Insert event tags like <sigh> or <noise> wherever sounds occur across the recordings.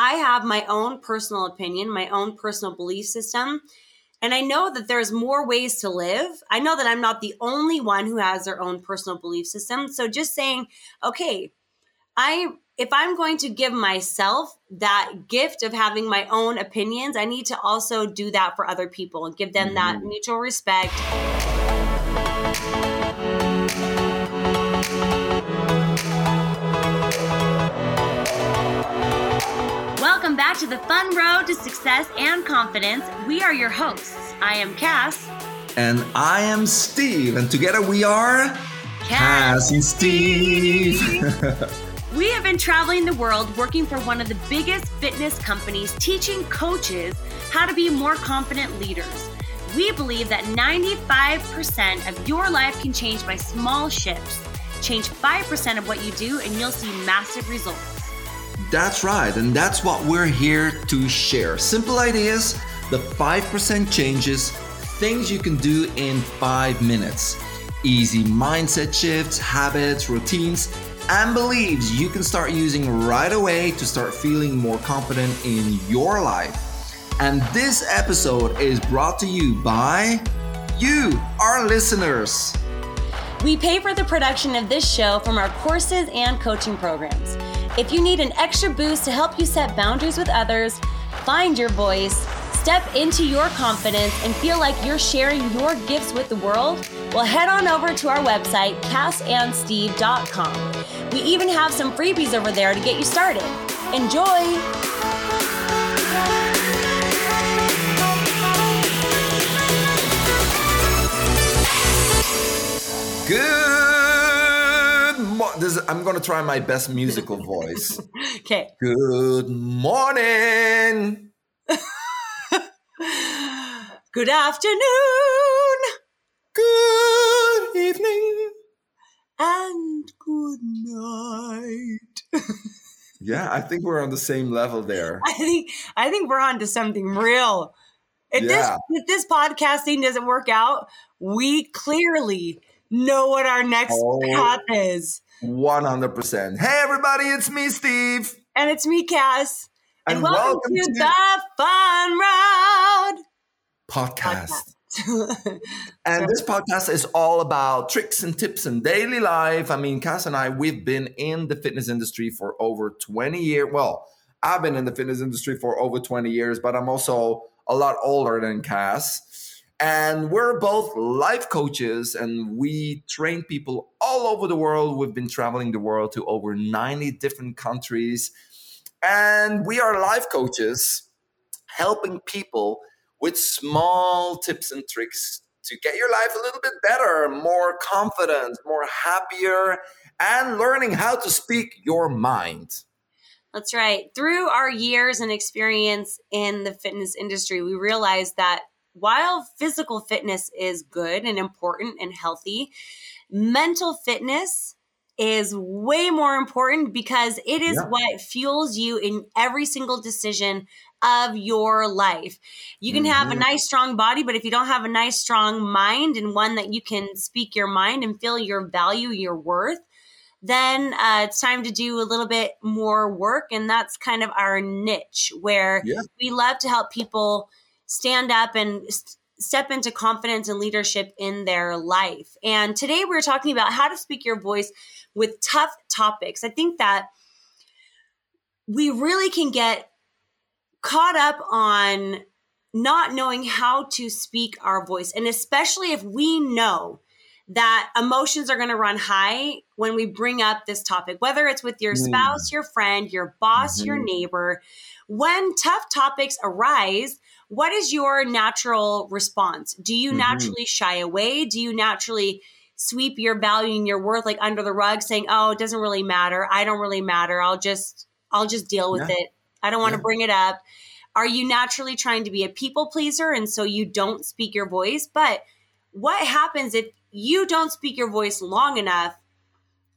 I have my own personal opinion, my own personal belief system. And I know that there's more ways to live. I know that I'm not the only one who has their own personal belief system. So just saying, okay, I if I'm going to give myself that gift of having my own opinions, I need to also do that for other people and give them mm-hmm. that mutual respect. To the fun road to success and confidence. We are your hosts. I am Kass. And I am Steve. And together we are Kass, Kass and Steve. <laughs> we have been traveling the world working for one of the biggest fitness companies, teaching coaches how to be more confident leaders. We believe that 95% of your life can change by small shifts. Change 5% of what you do, and you'll see massive results. That's right, and that's what we're here to share. Simple ideas, the 5% changes, things you can do in five minutes. Easy mindset shifts, habits, routines, and beliefs you can start using right away to start feeling more confident in your life. And this episode is brought to you by you, our listeners. We pay for the production of this show from our courses and coaching programs. If you need an extra boost to help you set boundaries with others, find your voice, step into your confidence, and feel like you're sharing your gifts with the world, well, head on over to our website, kassandsteve.com. We even have some freebies over there to get you started. Enjoy! Good this I'm gonna try my best musical voice. <laughs> Okay. Good morning. <laughs> good afternoon. Good evening. And good night. <laughs> yeah, I think we're on the same level there. I think I think we're on to something real. If yeah. this if this podcasting doesn't work out, we clearly know what our next oh. path is. 100%. Hey, everybody, it's me, Steve. And it's me, Kass. And, and welcome, welcome, to, to the Fun Road podcast. podcast. <laughs> and this podcast is all about tricks and tips in daily life. I mean, Kass and I, we've been in the fitness industry for over 20 years. Well, I've been in the fitness industry for over 20 years, but I'm also a lot older than Kass. And we're both life coaches and we train people all over the world. We've been traveling the world to over 90 different countries. And we are life coaches helping people with small tips and tricks to get your life a little bit better, more confident, more happier, and learning how to speak your mind. That's right. Through our years and experience in the fitness industry, we realized that while physical fitness is good and important and healthy, mental fitness is way more important because it is yeah. what fuels you in every single decision of your life. You can mm-hmm. have a mm-hmm. nice, strong body, but if you don't have a nice, strong mind and one that you can speak your mind and feel your value, your worth, then uh, it's time to do a little bit more work. And that's kind of our niche where yeah. we love to help people stand up and st- step into confidence and leadership in their life. And today we're talking about how to speak your voice with tough topics. I think that we really can get caught up on not knowing how to speak our voice. And especially if we know that emotions are going to run high when we bring up this topic, whether it's with your mm. spouse, your friend, your boss, mm-hmm. your neighbor. When tough topics arise, what is your natural response? Do you mm-hmm. naturally shy away? Do you naturally sweep your value and your worth like under the rug saying, "Oh, it doesn't really matter. I don't really matter. I'll just I'll just deal with yeah. it. I don't want to yeah. bring it up." Are you naturally trying to be a people pleaser and so you don't speak your voice? But what happens if you don't speak your voice long enough?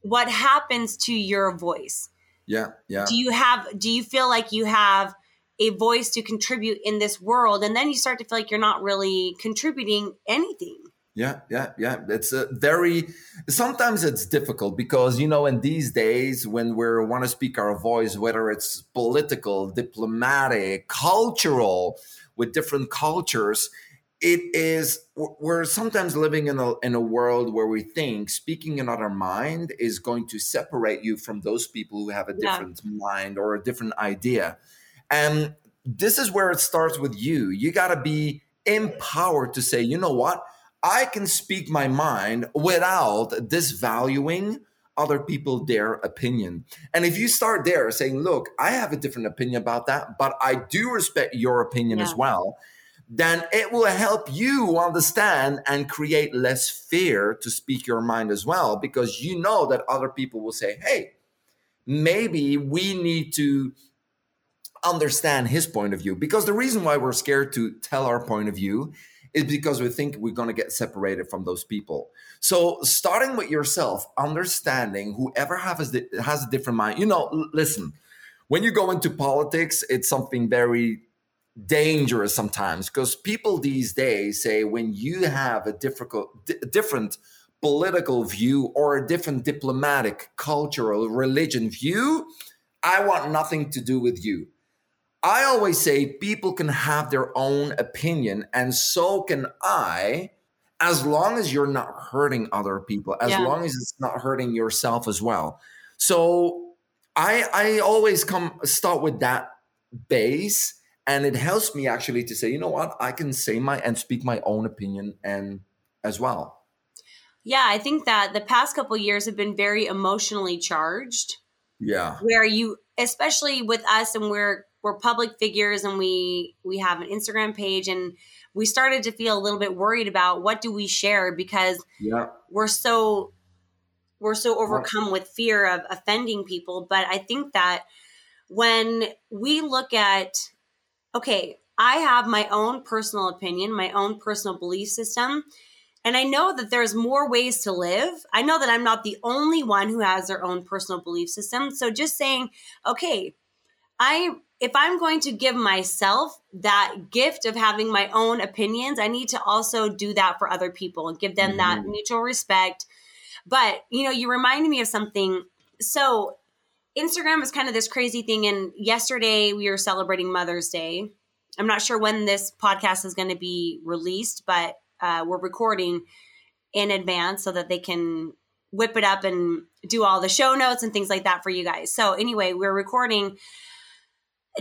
What happens to your voice? Yeah, yeah. Do you have do you feel like you have a voice to contribute in this world and then you start to feel like you're not really contributing anything Yeah, yeah, yeah. It's a very sometimes it's difficult because you know in these days when we want to speak our voice, whether it's political, diplomatic, cultural, with different cultures, it is we're sometimes living in a in a world where we think speaking another mind is going to separate you from those people who have a different yeah. mind or a different idea. And this is where it starts with you. You got to be empowered to say, you know what? I can speak my mind without disvaluing other people their opinion. And if you start there saying, look, I have a different opinion about that, but I do respect your opinion yeah. as well, then it will help you understand and create less fear to speak your mind as well, because you know that other people will say, hey, maybe we need to understand his point of view. Because the reason why we're scared to tell our point of view is because we think we're going to get separated from those people. So starting with yourself, understanding whoever has the, has a different mind. You know, listen, when you go into politics, it's something very dangerous sometimes because people these days say when you have a difficult, d- different political view or a different diplomatic, cultural, religion view, I want nothing to do with you. I always say people can have their own opinion, and so can I, as long as you're not hurting other people, as yeah. long as it's not hurting yourself as well. So I I always come start with that base, and it helps me actually to say, you know what, I can say my and speak my own opinion and as well. Yeah, I think that the past couple years have been very emotionally charged. Yeah. Where you especially with us and we're we're public figures and we we have an Instagram page and we started to feel a little bit worried about what do we share because yeah. we're so we're so overcome with fear of offending people but i think that when we look at okay i have my own personal opinion my own personal belief system and i know that there's more ways to live i know that i'm not the only one who has their own personal belief system so just saying okay i if I'm going to give myself that gift of having my own opinions, I need to also do that for other people and give them mm-hmm. that mutual respect. But, you know, you reminded me of something. So, Instagram is kind of this crazy thing. And yesterday we were celebrating Mother's Day. I'm not sure when this podcast is going to be released, but uh, we're recording in advance so that they can whip it up and do all the show notes and things like that for you guys. So, anyway, we're recording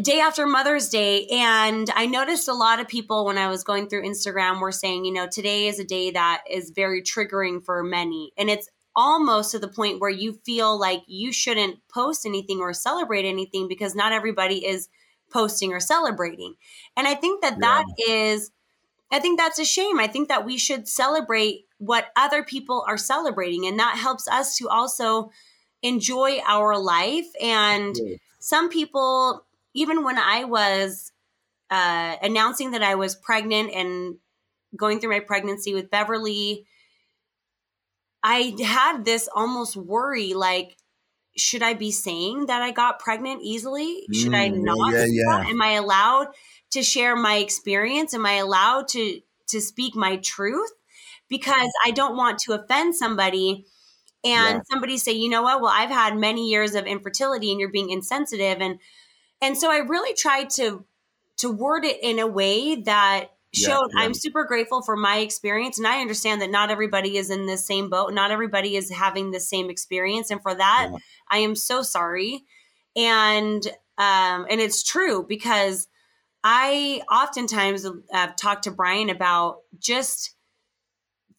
day after Mother's Day. And I noticed a lot of people when I was going through Instagram were saying, you know, today is a day that is very triggering for many. And it's almost to the point where you feel like you shouldn't post anything or celebrate anything because not everybody is posting or celebrating. And I think that yeah. that is, I think that's a shame. I think that we should celebrate what other people are celebrating. And that helps us to also enjoy our life. And yeah. some people, even when I was uh, announcing that I was pregnant and going through my pregnancy with Beverly, I had this almost worry like, should I be saying that I got pregnant easily? Should mm, I not? Yeah, yeah. Am I allowed to share my experience? Am I allowed to to speak my truth? Because I don't want to offend somebody and yeah. somebody say, you know what? Well, I've had many years of infertility and you're being insensitive and and so I really tried to to word it in a way that showed yeah, yeah. I'm super grateful for my experience and I understand that not everybody is in the same boat. Not everybody is having the same experience and for that yeah. I am so sorry. And um and it's true because I oftentimes have talked to Brian about just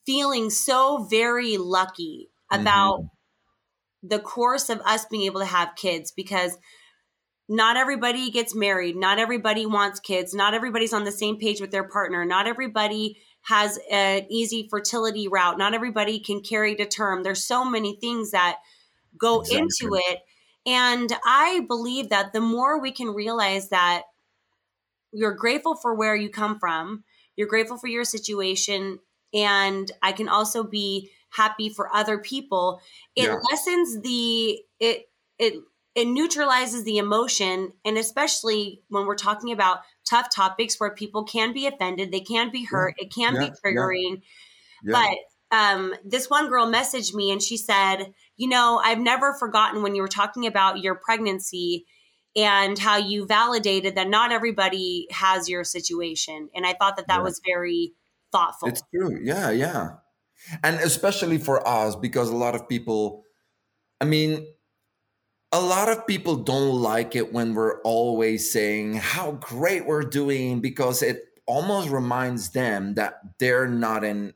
feeling so very lucky about mm-hmm. the course of us being able to have kids because not everybody gets married. Not everybody wants kids. Not everybody's on the same page with their partner. Not everybody has an easy fertility route. Not everybody can carry to term. There's so many things that go exactly. into it. And I believe that the more we can realize that you're grateful for where you come from, you're grateful for your situation, and I can also be happy for other people, it yeah. lessens the it it it neutralizes the emotion and especially when we're talking about tough topics where people can be offended they can be hurt yeah. it can yeah. be triggering Yeah. But um, this one girl messaged me and she said, You know, I've never forgotten when you were talking about your pregnancy and how you validated that not everybody has your situation. And I thought that that was very thoughtful. It's true. Yeah, yeah. And especially for us, because a lot of people, I mean, a lot of people don't like it when we're always saying how great we're doing because it almost reminds them that they're not in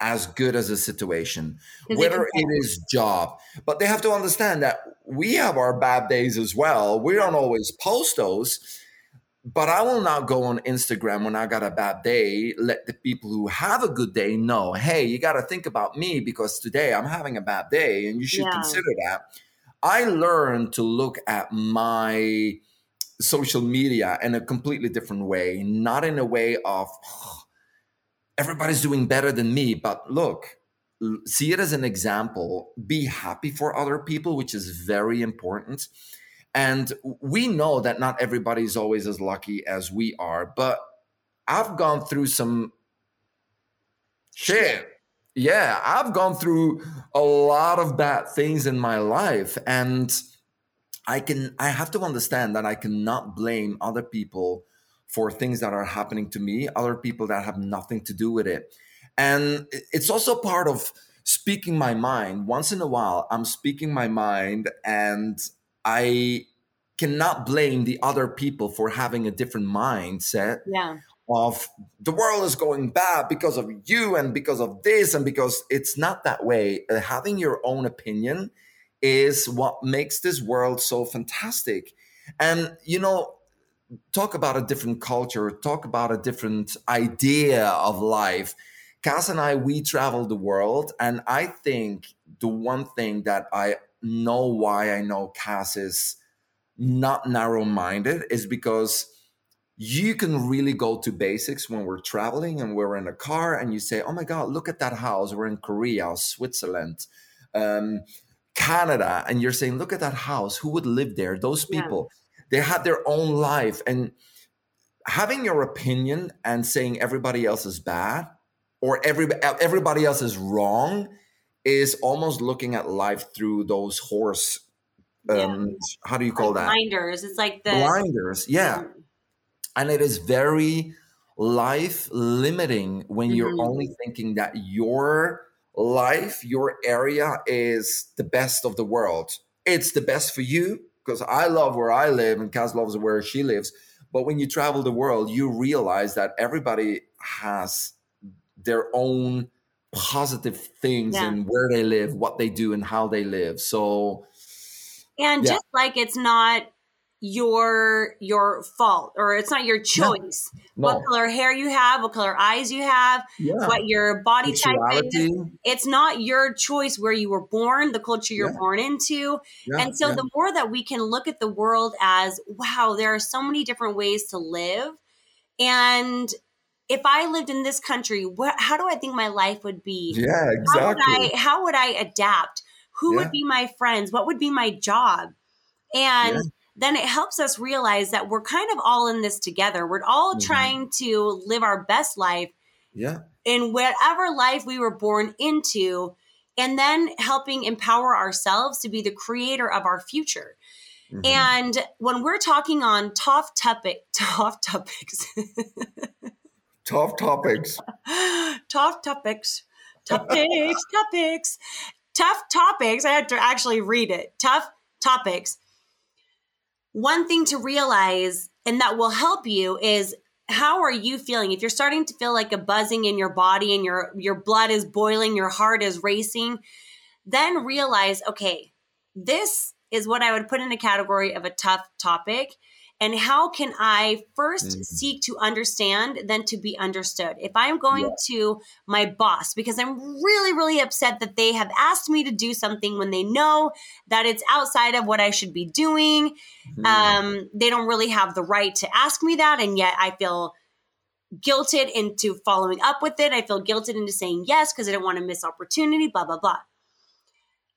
as good as a situation, whether it is job. But they have to understand that we have our bad days as well. We don't always post those. But I will not go on Instagram when I got a bad day. Let the people who have a good day know, hey, you got to think about me because today I'm having a bad day and you should yeah. consider that. I learned to look at my social media in a completely different way, not in a way of oh, everybody's doing better than me, but look, see it as an example, be happy for other people, which is very important. And we know that not everybody is always as lucky as we are, but I've gone through some shit yeah, I've gone through a lot of bad things in my life and I can I have to understand that I cannot blame other people for things that are happening to me, other people that have nothing to do with it. And it's also part of speaking my mind. Once in a while, I'm speaking my mind and I cannot blame the other people for having a different mindset yeah of the world is going bad because of you and because of this and because it's not that way. Uh, having your own opinion is what makes this world so fantastic. And you know talk about a different culture talk about a different idea of life. Kass and I we travel the world and I think the one thing that I know why I know Kass is not narrow minded is because you can really go to basics when we're traveling and we're in a car and you say, oh my God, look at that house. We're in Korea, Switzerland, um, Canada. And you're saying, look at that house. Who would live there? Those people, yeah. they had their own life. And having your opinion and saying everybody else is bad or every, everybody else is wrong is almost looking at life through those horse um, yeah. how do you call like that blinders it's like the blinders yeah and it is very life limiting when mm-hmm. you're only thinking that your life, your area is the best of the world. It's the best for you because I love where I live and Kass loves where she lives. But when you travel the world, you realize that everybody has their own positive things yeah. and where they live, what they do, and how they live. So, and yeah. just like it's not your your fault or it's not your choice no. No. what color hair you have what color eyes you have yeah. what your body type is it's not your choice where you were born the culture you're yeah. born into yeah. and so the more that we can look at the world as wow there are so many different ways to live and if I lived in this country, what, how do I think my life would be? Yeah, exactly. How would I, how would I adapt? Who would be my friends? What would be my job? And then it helps us realize that we're kind of all in this together. We're all mm-hmm. trying to live our best life. Yeah. In whatever life we were born into, and then helping empower ourselves to be the creator of our future. Mm-hmm. And when we're talking on tough topic, <laughs> tough topics, tough topics, <laughs> tough topics, topics, topics, tough topics. I had to actually read it. Tough topics one thing to realize and that will help you is how are you feeling? If you're starting to feel like a buzzing in your body and your your blood is boiling your heart is racing then realize okay this is what i would put in a category of a tough topic and how can i 1st mm-hmm. seek to understand then to be understood if i'm going yeah. to my boss because i'm really really upset that they have asked me to do something when they know that it's outside of what i should be doing mm-hmm. um, they don't really have the right to ask me that and yet i feel guilted into following up with it i feel guilted into saying yes because i don't want to miss opportunity blah blah blah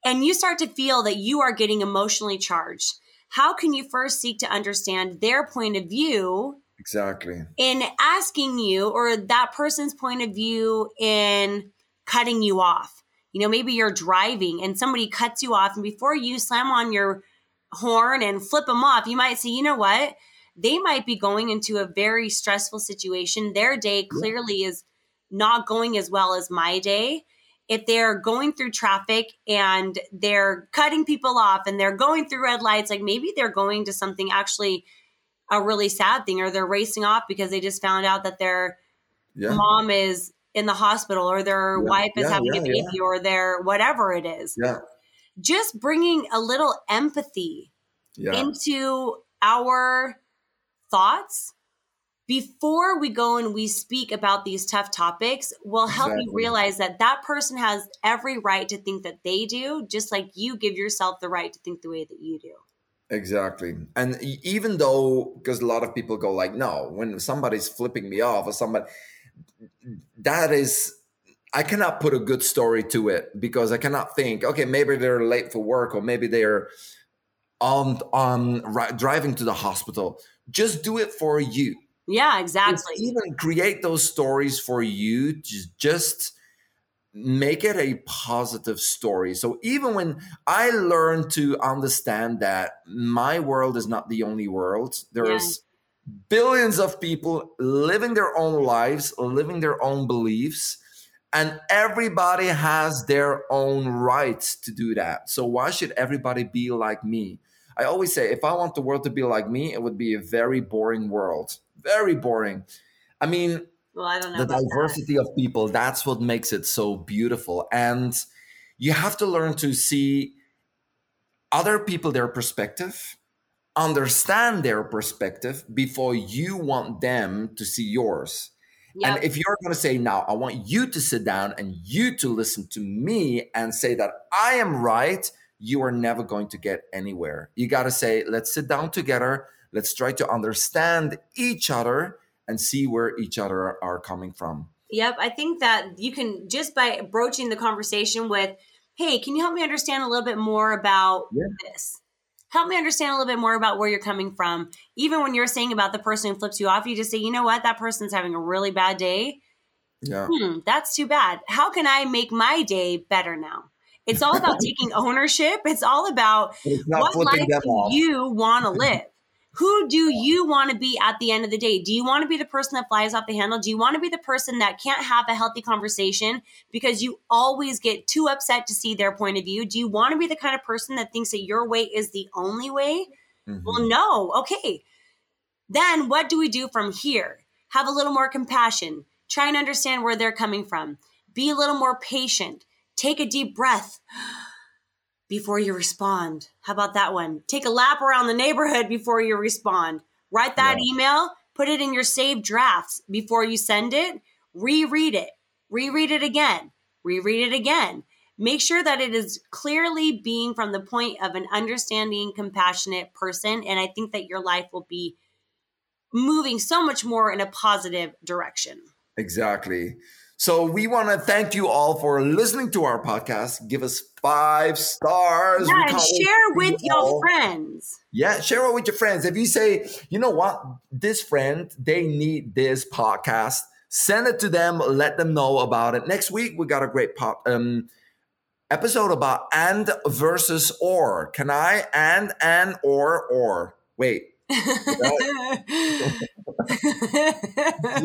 and you start to feel that you are getting emotionally charged how can you first seek to understand their point of view? Exactly. In asking you, or that person's point of view in cutting you off. You know, maybe you're driving and somebody cuts you off, and before you slam on your horn and flip them off, you might say, you know what? They might be going into a very stressful situation. Their day clearly is not going as well as my day. If they're going through traffic and they're cutting people off and they're going through red lights, like maybe they're going to something actually a really sad thing or they're racing off because they just found out that their yeah. mom is in the hospital or their yeah. wife is yeah, having a baby or their whatever it is. Yeah. Just bringing a little empathy into our thoughts before we go and we speak about these tough topics will help exactly. you realize that that person has every right to think that they do just like you give yourself the right to think the way that you do. Exactly. And even though because a lot of people go like no when somebody's flipping me off or somebody that is i cannot put a good story to it because i cannot think okay maybe they're late for work or maybe they're on on driving to the hospital. Just do it for you yeah exactly. just even create those stories for you just just make it a positive story. So even when i learned to understand that my world is not the only world there's yeah. billions of people living their own lives living their own beliefs and everybody has their own rights to do that. So why should everybody be like me I always say, if I want the world to be like me, it would be a very boring world. Very boring. I mean, well, I don't know the diversity that. of people, that's what makes it so beautiful. And you have to learn to see other people, their perspective, understand their perspective before you want them to see yours. Yep. And if you're going to say, now, I want you to sit down and you to listen to me and say that I am right, you are never going to get anywhere. You got to say, let's sit down together. Let's try to understand each other and see where each other are coming from. Yep. I think that you can just by broaching the conversation with, hey, can you help me understand a little bit more about yeah. this? Help me understand a little bit more about where you're coming from. Even when you're saying about the person who flips you off, you just say, you know what, that person's having a really bad day. Yeah. Hmm, that's too bad. How can I make my day better now? It's all about taking ownership. It's all about what life do you want to live. Who do you want to be at the end of the day? Do you want to be the person that flies off the handle? Do you want to be the person that can't have a healthy conversation because you always get too upset to see their point of view? Do you want to be the kind of person that thinks that your way is the only way? Mm-hmm. Well, no. Okay. Then what do we do from here? Have a little more compassion. Try and understand where they're coming from. Be a little more patient Take a deep breath before you respond. How about that one? Take a lap around the neighborhood before you respond. Write that yeah. email, put it in your saved drafts before you send it, reread it, reread it again, reread it again. Make sure that it is clearly being from the point of an understanding, compassionate person. And I think that your life will be moving so much more in a positive direction. Exactly. So we want to thank you all for listening to our podcast. Give us five stars. Yeah, and share with your friends. Yeah, share it with your friends. If you say, you know what, this friend, they need this podcast, send it to them, let them know about it. Next week, we got a great pop, um, episode about and versus or. Can I and, and, or, or. Wait, <laughs> you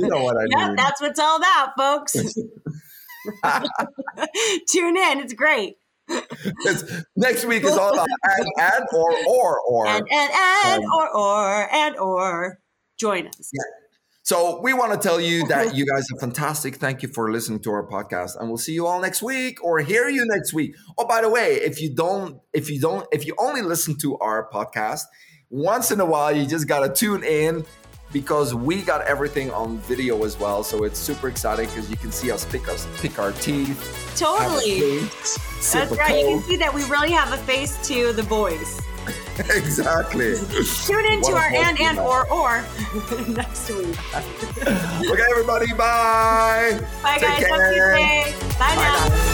know what I yep, mean. That's what it's all about, folks. <laughs> Tune in. It's great. It's, next week is all about and, and or or or and and, and um, or or and or join us. Yeah. So we want to tell you that <laughs> you guys are fantastic. Thank you for listening to our podcast, and we'll see you all next week or hear you next week. Oh, by the way, if you don't, if you don't, if you only listen to our podcast once in a while, you just got to tune in because we got everything on video as well. So it's super exciting because you can see us pick us pick our teeth. Totally. That's right. You can see that we really have a face to the voice. <laughs> exactly. Tune into our and and or or <laughs> next week. okay, everybody. Bye. Bye, Take guys. Care. Bye, bye now. now.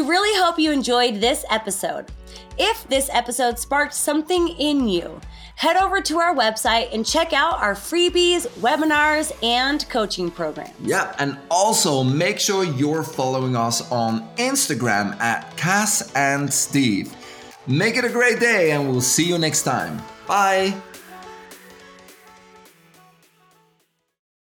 We really hope you enjoyed this episode. If this episode sparked something in you, head over to our website and check out our freebies, webinars, and coaching program. Yeah, and also make sure you're following us on Instagram at Kass and Steve. Make it a great day, and we'll see you next time. Bye.